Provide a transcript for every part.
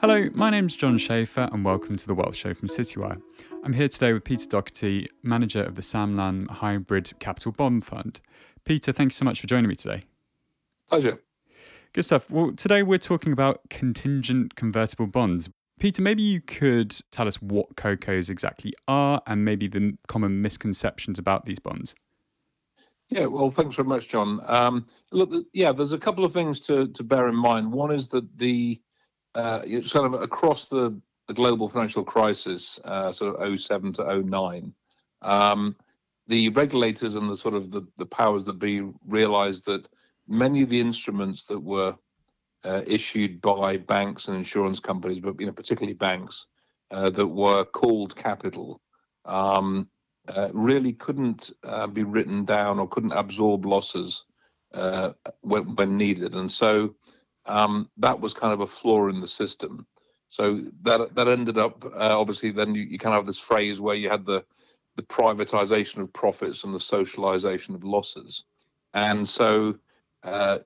Hello, my name's John Schaefer, and welcome to the Wealth Show from Citywire. I'm here today with Peter Doherty, manager of the Sanlam Hybrid Capital Bond Fund. Peter, thank you so much for joining me today. Pleasure. Good stuff. Well, today we're talking about contingent convertible bonds. Peter, maybe you could tell us what COCOs exactly are and maybe the common misconceptions about these bonds. Yeah, well, thanks very much, John. Um, look, yeah, there's a couple of things to, to bear in mind. One is that the uh, it's kind of across the, the global financial crisis, uh, sort of 07 to 09, um, the regulators and the sort of the, the powers that be realized that many of the instruments that were uh, issued by banks and insurance companies, but you know particularly banks uh, that were called capital, um, uh, really couldn't uh, be written down or couldn't absorb losses when, when, needed, and so um, that was kind of a flaw in the system. So that that ended up uh, obviously then you, you kind of have this phrase where you had the the privatization of profits and the socialization of losses, and so uh,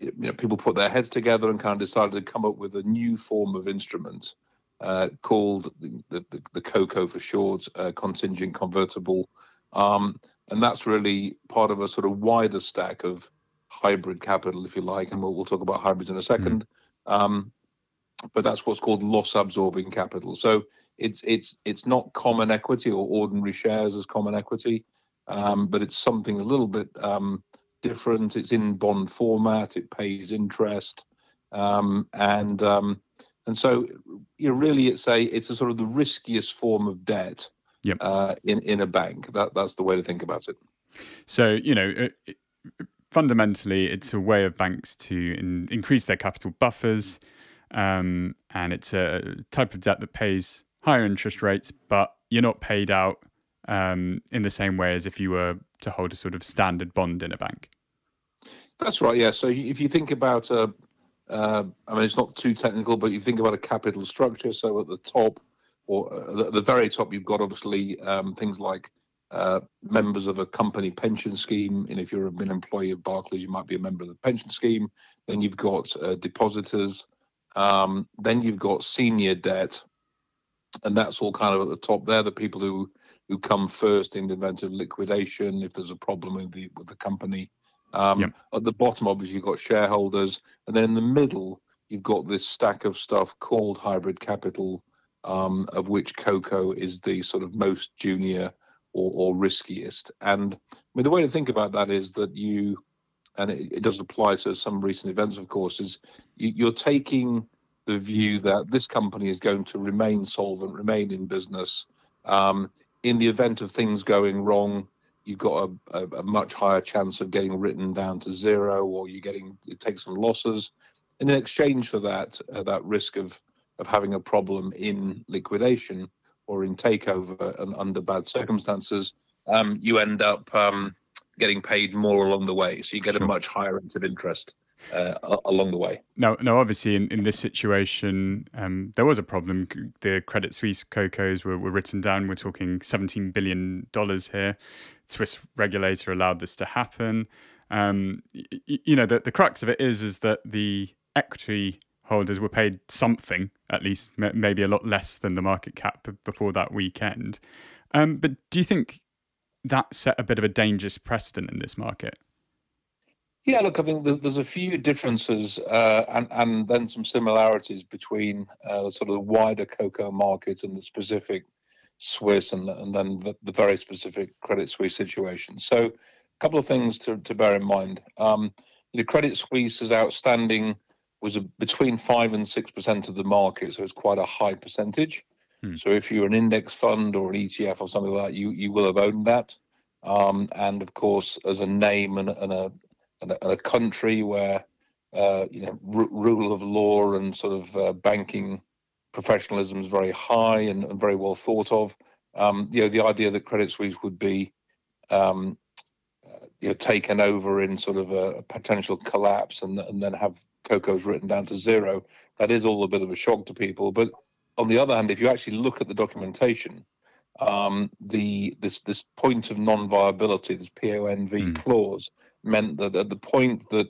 you know people put their heads together and kind of decided to come up with a new form of instrument uh, called the, the, the COCO for short, uh, contingent convertible. Um, and that's really part of a sort of wider stack of hybrid capital, if you like. And we'll, we'll talk about hybrids in a 2nd mm. um, but that's what's called loss absorbing capital. So it's it's it's not common equity or ordinary shares as common equity, um, but it's something a little bit um, different. It's in bond format. It pays interest, um, and um, and so you know, really, it's a it's a sort of the riskiest form of debt yep. uh, in in a bank. That that's the way to think about it. So you know. Fundamentally, it's a way of banks to in, increase their capital buffers, um, and it's a type of debt that pays higher interest rates, but you're not paid out um, in the same way as if you were to hold a sort of standard bond in a bank. That's right. Yeah. So if you think about a uh, I mean, it's not too technical, but you think about a capital structure. So at the top, or uh, at the very top, you've got obviously um, things like uh, members of a company pension scheme. And if you're an employee of Barclays, you might be a member of the pension scheme. Then you've got uh, depositors. Um, then you've got senior debt, and that's all kind of at the top. They're the people who who come first in the event of liquidation if there's a problem with the with the company. Um, yep. At the bottom, obviously, you've got shareholders, and then in the middle, you've got this stack of stuff called hybrid capital, um, of which Coco is the sort of most junior or, or, riskiest. And I mean, the way to think about that is that you, and it, it does apply to some recent events, of course, is you, you're taking the view that this company is going to remain solvent, remain in business. Um, in the event of things going wrong, you've got a, a, a, much higher chance of getting written down to zero, or you're getting it takes some losses. And in exchange for that, uh, that risk of of having a problem in liquidation or in takeover and under bad circumstances, um, you end up um, getting paid more along the way. So you get sure. a much higher rate of interest uh, along the way. No, now, obviously, in, in this situation, um, there was a problem. The Credit Suisse COCOs were, were written down. We're talking $17 billion here. Swiss regulator allowed this to happen. Um, y- you know, the, the crux of it is is that the equity holders were paid something, at least m- maybe a lot less than the market cap before that weekend. Um, but do you think that set a bit of a dangerous precedent in this market? Yeah, look, I think there's, there's a few differences uh, and, and then some similarities between uh, sort of the wider CoCo market and the specific Swiss and, and then the, the very specific Credit Suisse situation. So, a couple of things to, to bear in mind. Um, the Credit Suisse is outstanding was a, between 5 and 6% of the market, so it's quite a high percentage. Hmm. So, if you're an index fund or an ETF or something like that, you, you will have owned that. Um, and of course, as a name and, and a and a, a country where uh, you know r- rule of law and sort of uh, banking professionalism is very high and, and, very well thought of. Um, you know, the idea that Credit Suisse would be um, uh, you know taken over in sort of a, a, potential collapse and and then have Coco's written down to zero. That is all a bit of a shock to people. But on the other hand, if you actually look at the documentation, um, the this this point of non-viability, this PONV mm. clause, meant that at the point that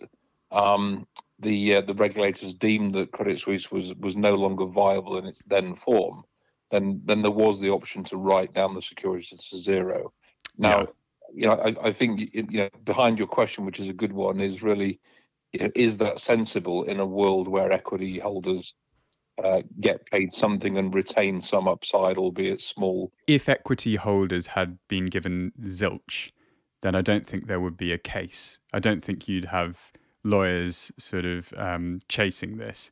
um, the uh, the regulators deemed that Credit Suisse was was no longer viable in its then form, then then there was the option to write down the securities to zero. Now, yeah. you know, I, I think you know behind your question, which is a good one, is really is that sensible in a world where equity holders uh, get paid something and retain some upside, albeit small? If equity holders had been given zilch, then I don't think there would be a case. I don't think you'd have lawyers sort of um, chasing this.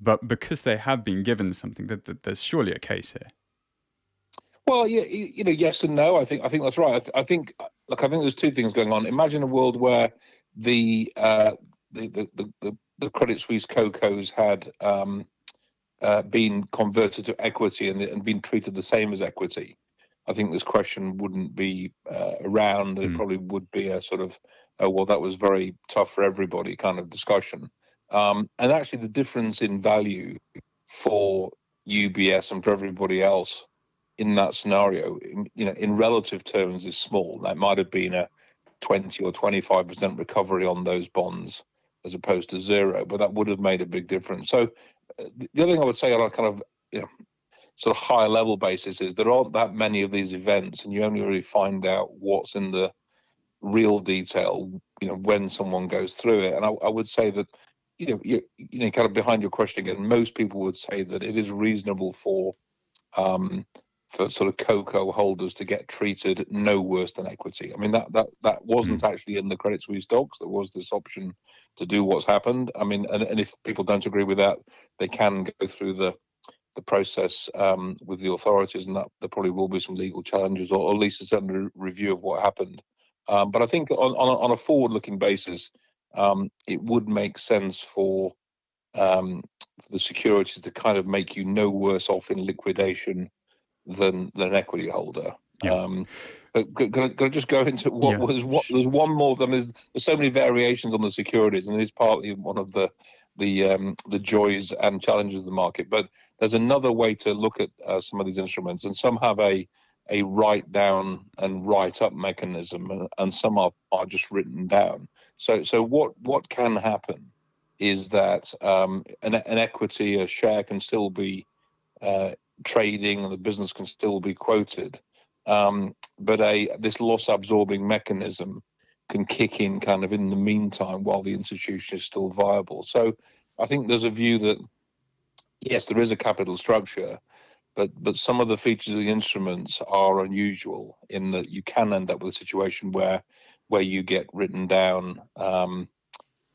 But because they have been given something, that, that there's surely a case here. Well, yeah, you know, yes and no. I think I think that's right. I, th- I think, look, I think there's two things going on. Imagine a world where the uh, the, the, the, the Credit Suisse CoCos had um, uh, been converted to equity and, and been treated the same as equity. I think this question wouldn't be uh, around. Mm. It hmm. probably would be a sort of, oh, well, that was very tough for everybody kind of discussion. Um, and actually, the difference in value for UBS and for everybody else in that scenario, in, you know, in relative terms, is small. That might have been a 20 or 25 percent recovery on those bonds as opposed to zero, but that would have made a big difference. So, uh, the other thing I would say on a kind of you know, sort of higher level basis is there aren't that many of these events, and you only really find out what's in the real detail, you know, when someone goes through it. And I, I would say that, you know, you, you know, kind of behind your question again, most people would say that it is reasonable for um, for sort of CoCo holders to get treated no worse than equity. I mean that that that wasn't mm. actually in the Credit Suisse docs. There was this option to do what's happened. I mean, and, and if people don't agree with that, they can go through the the process um, with the authorities, and that there probably will be some legal challenges, or, or at least a certain review of what happened. Um, but I think on on a, on a forward-looking basis, um, it would make sense for, um, for the securities to kind of make you no worse off in liquidation than than an equity holder. Yeah. Um, but can I, just go into what yeah. was what? There's one more. I mean, there's, there's so many variations on the securities, and it is partly one of the the um, the joys and challenges of the market. But there's another way to look at uh, some of these instruments, and some have a a write down and write up mechanism, and some are, are just written down. So so what what can happen is that um, an, an equity, a share can still be uh, trading, and the business can still be quoted, um, but a this loss absorbing mechanism can kick in kind of in the meantime while the institution is still viable. So I think there's a view that yes, there is a capital structure, but but some of the features of the instruments are unusual in that you can end up with a situation where where you get written down um,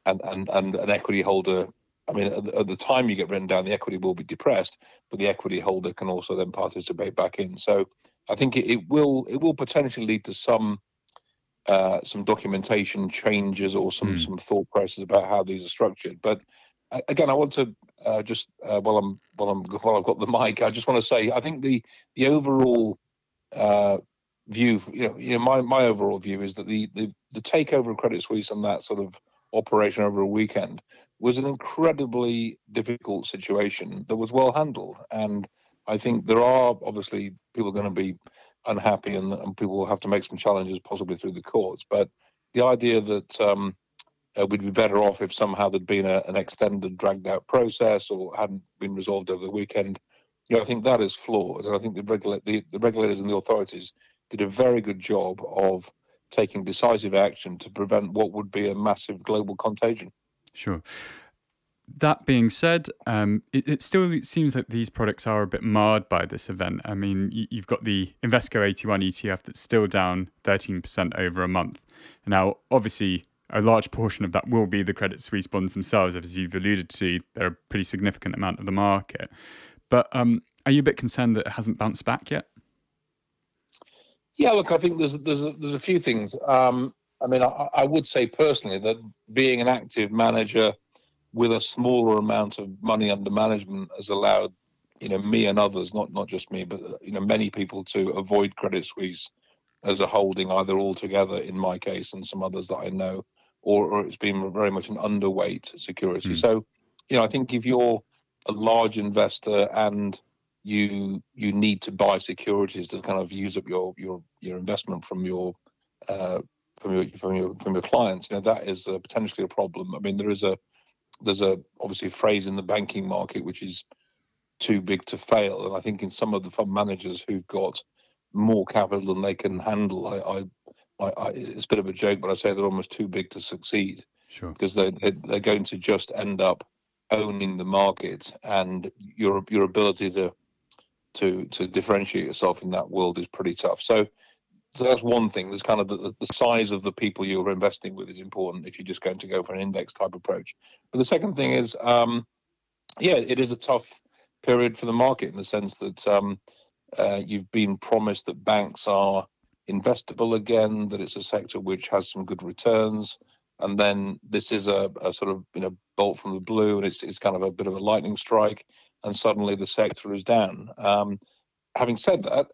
and, and and an equity holder I mean, at the, at the, time you get written down, the equity will be depressed, but the equity holder can also then participate back in. So I think it, it will it will potentially lead to some uh, some documentation changes or some mm. some thought process about how these are structured. But again, I want to uh, just uh, while I'm while I'm while I've got the mic, I just want to say I think the the overall uh, view, you know, you know, my my overall view is that the the the takeover of Credit Suisse and that sort of operation over a weekend was an incredibly difficult situation that was well handled. And I think there are obviously people going to be unhappy and, and people will have to make some challenges possibly through the courts. But the idea that um, uh, we'd be better off if somehow there'd been a, an extended, dragged out process or hadn't been resolved over the weekend, you know, I think that is flawed. And I think the, regula- the, the regulators and the authorities did a very good job of taking decisive action to prevent what would be a massive global contagion. Sure. That being said, um, it, it, still seems like these products are a bit marred by this event. I mean, you, you've got the Invesco AT1 ETF that's still down 13% over a month. Now, obviously, a large portion of that will be the Credit Suisse bonds themselves. As you've alluded to, they're a pretty significant amount of the market. But um, are you a bit concerned that it hasn't bounced back yet? Yeah, look, I think there's there's a, there's a few things. Um, I mean, I, I, would say personally that being an active manager with a smaller amount of money under management has allowed, you know, me and others, not not just me, but you know, many people to avoid Credit Suisse as a holding, either altogether in my case and some others that I know, or, or it's been very much an underweight security. Mm. So, you know, I think if you're a large investor and you you need to buy securities to kind of use up your your your investment from your uh, from your from your from your clients. You know that is uh, potentially a problem. I mean, there is a there's a obviously a phrase in the banking market which is too big to fail, and I think in some of the fund managers who've got more capital than they can handle, I, I, I, it's a bit of a joke, but I say they're almost too big to succeed. Sure. Because they they're going to just end up owning the market, and your your ability to to to differentiate yourself in that world is pretty tough. So so that's one thing. There's kind of the, the size of the people you're investing with is important if you're just going to go for an index type approach. But the second thing is, um, yeah, it is a tough period for the market in the sense that um, uh, you've been promised that banks are investable again, that it's a sector which has some good returns, and then this is a, a sort of you know bolt from the blue, and it's it's kind of a bit of a lightning strike, and suddenly the sector is down. Um, having said that,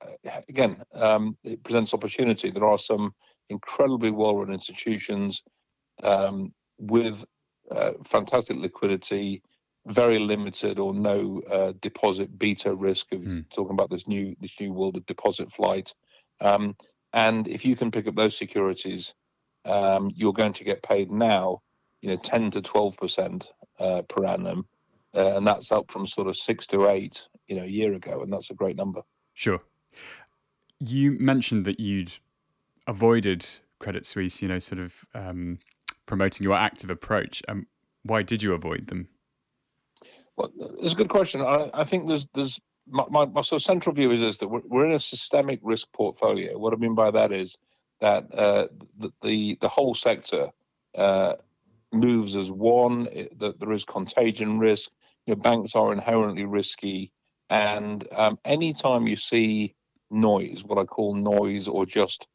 again, um, it presents opportunity. There are some incredibly well-run institutions um, with uh, fantastic liquidity, very limited or no uh, deposit beta risk. Of mm. talking about this new this new world of deposit flight, um, and if you can pick up those securities, um, you're going to get paid now, you know, 10 to 12 percent uh, per annum, uh, and that's up from sort of six to eight, you know, a year ago, and that's a great number. Sure. You mentioned that you'd avoided Credit Suisse, you know, sort of um, promoting your active approach. Um, why did you avoid them? Well, it's a good question. I, I think there's there's my, my, my, sort of central view is, is that we're, we're in a systemic risk portfolio. What I mean by that is that uh, the, the, the whole sector uh, moves as one. That there is contagion risk. You know, banks are inherently risky, and um, anytime you see noise, what I call noise, or just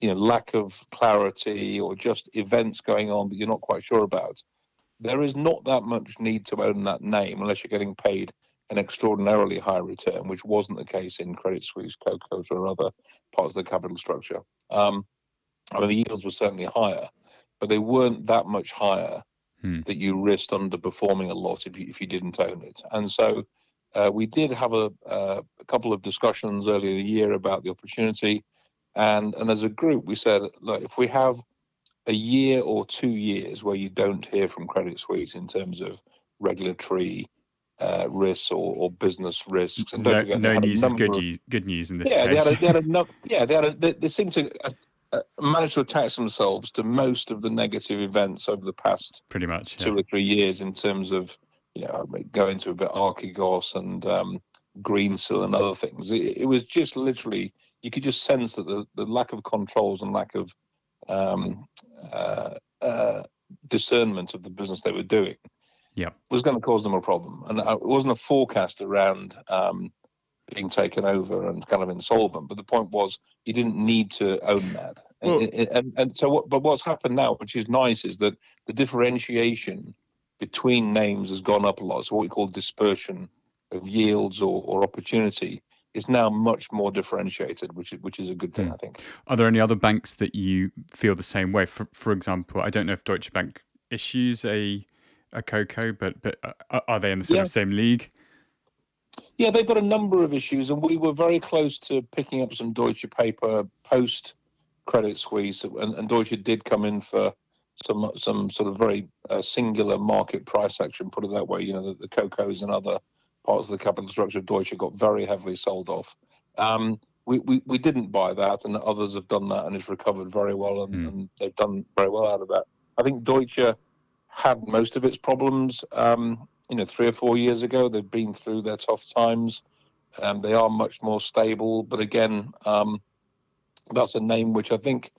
you know lack of clarity, or just events going on that you're not quite sure about, there is not that much need to own that name unless you're getting paid an extraordinarily high return, which wasn't the case in Credit Suisse, Cocos, or other parts of the capital structure. Um, I mean, the yields were certainly higher, but they weren't that much higher hmm. that you risked underperforming a lot if you, if you didn't own it. And so uh, we did have a, uh, a couple of discussions earlier in the year about the opportunity. And, and as a group, we said, look, if we have a year or two years where you don't hear from Credit Suisse in terms of regulatory uh, risks or, or, business risks. And no, no news is good, of, good news in this yeah, case. They had a, they had a, yeah, they, had a, they, they seem to uh, uh, manage to attach themselves to most of the negative events over the past pretty much two yeah. or three years in terms of you know going to a bit Archegos and um, Greensill and other things. It, it, was just literally you could just sense that the, the lack of controls and lack of um, uh, uh, discernment of the business they were doing yeah. was going to cause them a problem. And uh, it wasn't a forecast around um, being taken over and kind of insolvent, but the point was you didn't need to own that. Well, and, and, and, so, what, but what's happened now, which is nice, is that the differentiation between names has gone up a lot. So what we call dispersion of yields or, or opportunity is now much more differentiated, which is which is a good thing, mm. I think. Are there any other banks that you feel the same way? For for example, I don't know if Deutsche Bank issues a a Coco, but but uh, are they in the sort yeah. of same league? Yeah, they've got a number of issues, and we were very close to picking up some Deutsche paper post Credit Suisse, and, and Deutsche did come in for some some sort of very uh, singular market price action. Put it that way, you know, the, the Cocos and other parts of the capital structure of Deutsche got very heavily sold off. Um, we, we, we didn't buy that, and others have done that, and it's recovered very well, and, mm. and they've done very well out of that. I think Deutsche had most of its problems, um, you know, three or four years ago. They've been through their tough times. Um, they are much more stable, but again, um, that's a name which I think,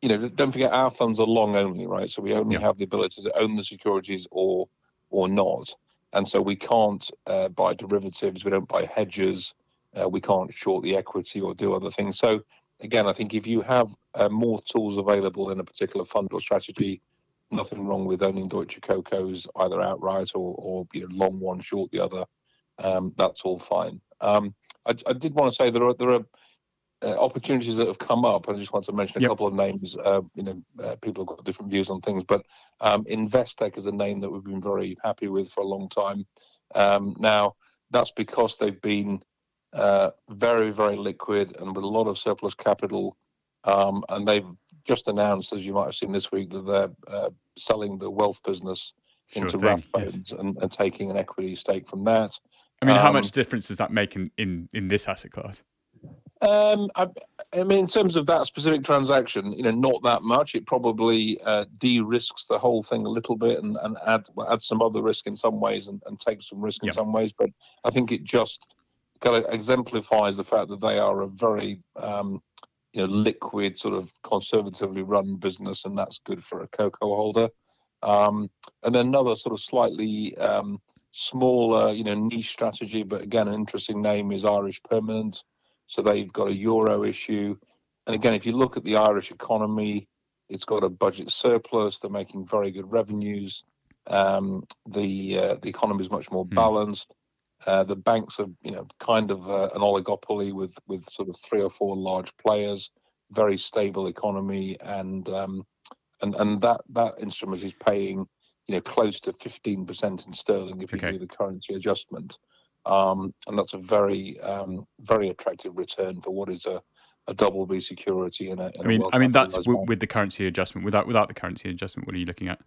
you know, don't forget our funds are long only, right? So we only yeah. have the ability to own the securities or or not, and so we can't uh, buy derivatives. We don't buy hedges. Uh, we can't short the equity or do other things. So again, I think if you have uh, more tools available in a particular fund or strategy, nothing wrong with owning Deutsche Cocos either outright or, or you know, long one, short the other. Um, that's all fine. Um, I, I, did want to say there are there are uh, opportunities that have come up. I just want to mention a yep. couple of names. Uh, you know, uh, people have got different views on things, but um, Investec is a name that we've been very happy with for a long time. Um, now, that's because they've been uh, very, very liquid and with a lot of surplus capital, um, and they've just announced, as you might have seen this week, that they're uh, selling the wealth business sure into Rathbones yes. and, and, taking an equity stake from that. I mean, um, how much difference does that make in, in, in this asset class? Um, I, I, mean, in terms of that specific transaction, you know, not that much. It probably uh, de-risks the whole thing a little bit and, and add add some other risk in some ways and, and takes some risk in yep. some ways. But I think it just kind of exemplifies the fact that they are a very um, you know liquid sort of conservatively run business, and that's good for a CoCo holder. Um, and then another sort of slightly um, smaller, you know, niche strategy, but again, an interesting name is Irish Permanent. So they've got a euro issue. And again, if you look at the Irish economy, it's got a budget surplus. They're making very good revenues. Um, the uh, the economy is much more hmm. balanced. Uh, the banks are, you know, kind of uh, an oligopoly with with sort of three or four large players. Very stable economy, and um, and and that that instrument is paying, you know, close to fifteen percent in sterling if you okay. do the currency adjustment. Um, and that's a very um, very attractive return for what is a, a double B security. In a, in I mean, I mean that's w- with the currency adjustment. Without without the currency adjustment, what are you looking at?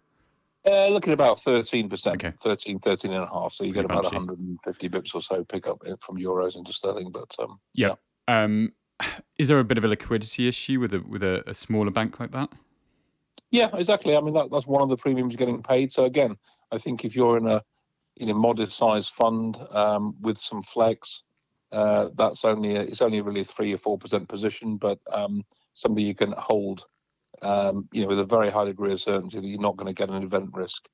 Uh, at about 13%, okay. 13, 13 and a half. So you Pretty get about punchy. 150 bips or so pick up from euros into sterling. But um, yeah. yeah. Um, is there a bit of a liquidity issue with a with a, a, smaller bank like that? Yeah, exactly. I mean, that, that's one of the premiums getting paid. So again, I think if you're in a you know modest sized fund um, with some flex. Uh, that's only a, it's only really a three or four percent position, but um, something you can hold, um, you know, with a very high degree of certainty that you're not going to get an event risk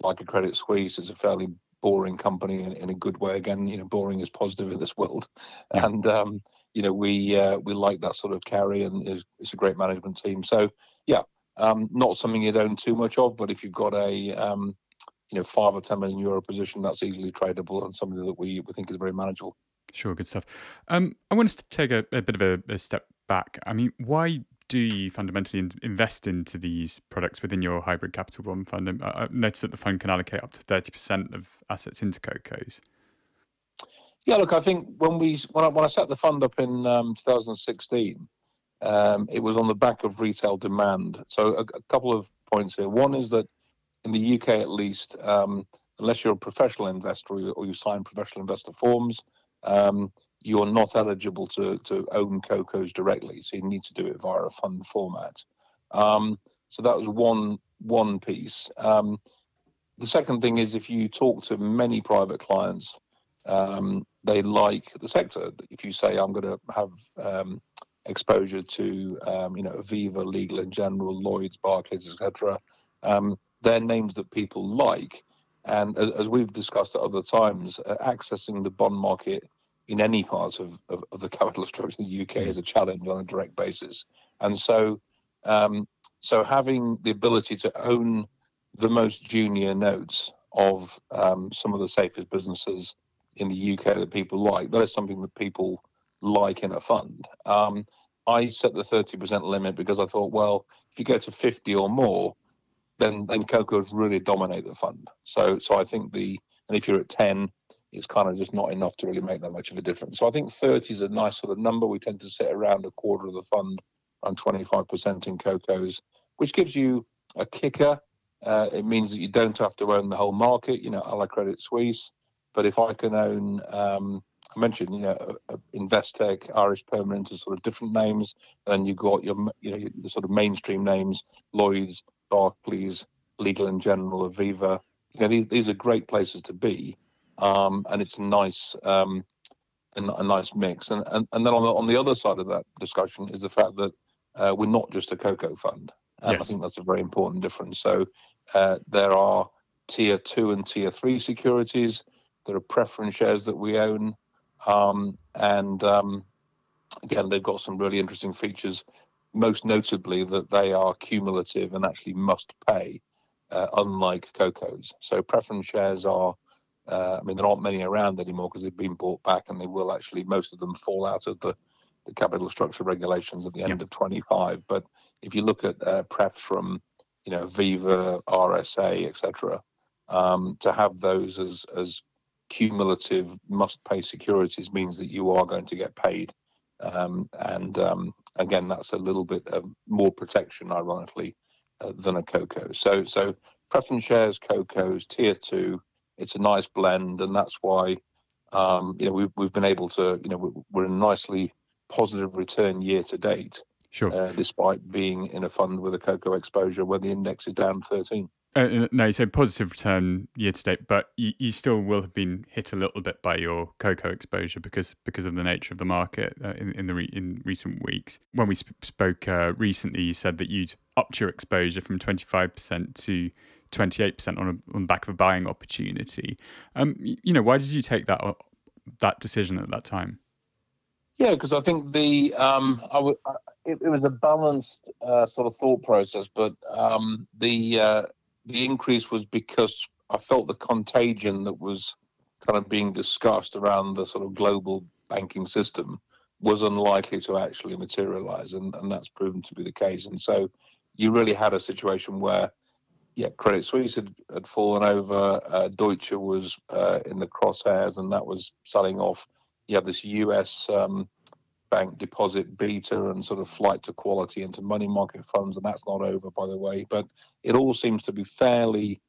like a Credit Suisse. It's a fairly boring company in, in a good way. Again, you know, boring is positive in this world, yeah. and um, you know we uh, we like that sort of carry, and it's, it's a great management team. So yeah, um, not something you'd own too much of, but if you've got a um, you know five or ten million euro position that's easily tradable and something that we, we think is very manageable. Sure, good stuff. Um, I want us to take a, a bit of a, a, step back. I mean, why do you fundamentally in, invest into these products within your hybrid capital bond fund? I, noticed that the fund can allocate up to thirty percent of assets into CoCos. Yeah, look, I think when we when I, when I set the fund up in um, 2016, um, it was on the back of retail demand. So a, a couple of points here. One is that in the UK at least, um, unless you're a professional investor or you, or you sign professional investor forms, um, you're not eligible to, to own CoCos directly. So you need to do it via a fund format. Um, so that was one one piece. Um, the second thing is if you talk to many private clients, um, they like the sector. If you say I'm going to have um, exposure to you know Aviva, Legal and General, Lloyd's, Barclays, etc. Um, they're names that people like. And as, as we've discussed at other times, uh, accessing the bond market in any part of, of, of, the capital structure in the UK is a challenge on a direct basis. And so, um, so having the ability to own the most junior notes of um, some of the safest businesses in the UK that people like, that is something that people like in a fund. Um, I set the 30% limit because I thought, well, if you go to 50 or more, then then CoCo would really dominate the fund. So so I think the and if you're at 10, it's kind of just not enough to really make that much of a difference. So I think 30 is a nice sort of number. We tend to sit around a quarter of the fund, around 25% in CoCos, which gives you a kicker. Uh, it means that you don't have to own the whole market, you know, a la Credit Suisse. But if I can own, um, I mentioned, you know, Investec, Irish Permanent, are sort of different names, and you've got your, you know, the sort of mainstream names, Lloyd's, Barclays, Legal and General, Aviva. You know, these these are great places to be, and it's a nice um, a, a, nice mix. And, and and then on the on the other side of that discussion is the fact that uh, we're not just a CoCo fund, and yes. I think that's a very important difference. So uh, there are tier two and tier three securities. There are preference shares that we own, um, and um, again, they've got some really interesting features most notably that they are cumulative and actually must pay, uh, unlike CoCos. So preference shares are, uh, I mean, there aren't many around anymore because they've been bought back and they will actually, most of them fall out of the, the capital structure regulations at the end yep. of 25. But if you look at uh, pref from, you know, Viva, RSA, etc., um, to have those as, as cumulative must pay securities means that you are going to get paid. Um, and um, again, that's a little bit of more protection, ironically, uh, than a CoCo. So, so preference shares, cocos, tier two. It's a nice blend, and that's why um, you know we've we've been able to you know we're in a nicely positive return year to date. Sure. Uh, despite being in a fund with a CoCo exposure where the index is down 13. Uh, uh, no, so positive return year to date, but you, you still will have been hit a little bit by your CoCo exposure because because of the nature of the market uh, in in the re- in recent weeks. When we sp- spoke uh, recently, you said that you'd upped your exposure from twenty five percent to twenty eight percent on a, on the back of a buying opportunity. Um, you know, why did you take that uh, that decision at that time? Yeah, because I think the um, I w- it, it was a balanced uh, sort of thought process, but um, the uh, the increase was because I felt the contagion that was kind of being discussed around the sort of global banking system was unlikely to actually materialize, and, and that's proven to be the case. And so you really had a situation where, yeah, Credit Suisse had, had fallen over, uh, Deutsche was uh, in the crosshairs, and that was selling off. You have this US um, bank deposit beta and sort of flight to quality into money market funds, and that's not over, by the way. But it all seems to be fairly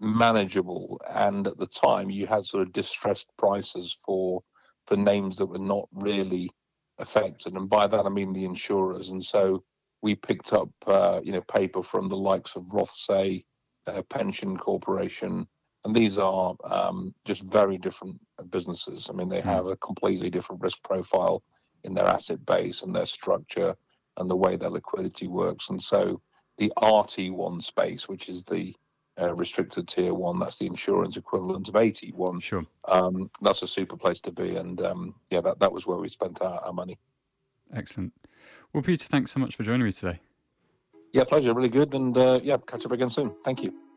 manageable. And at the time, you had sort of distressed prices for for names that were not really affected, and by that I mean the insurers. And so we picked up, uh, you know, paper from the likes of Rothesay, uh, Pension Corporation, and these are um, just very different businesses. I mean, they have a completely different risk profile in their asset base and their structure and the way their liquidity works. And so the RT1 space, which is the uh, restricted tier one, that's the insurance equivalent of AT1. Sure. Um, that's a super place to be. And um, yeah, that, that was where we spent our, our money. Excellent. Well, Peter, thanks so much for joining me today. Yeah, pleasure. Really good. And uh, yeah, catch up again soon. Thank you.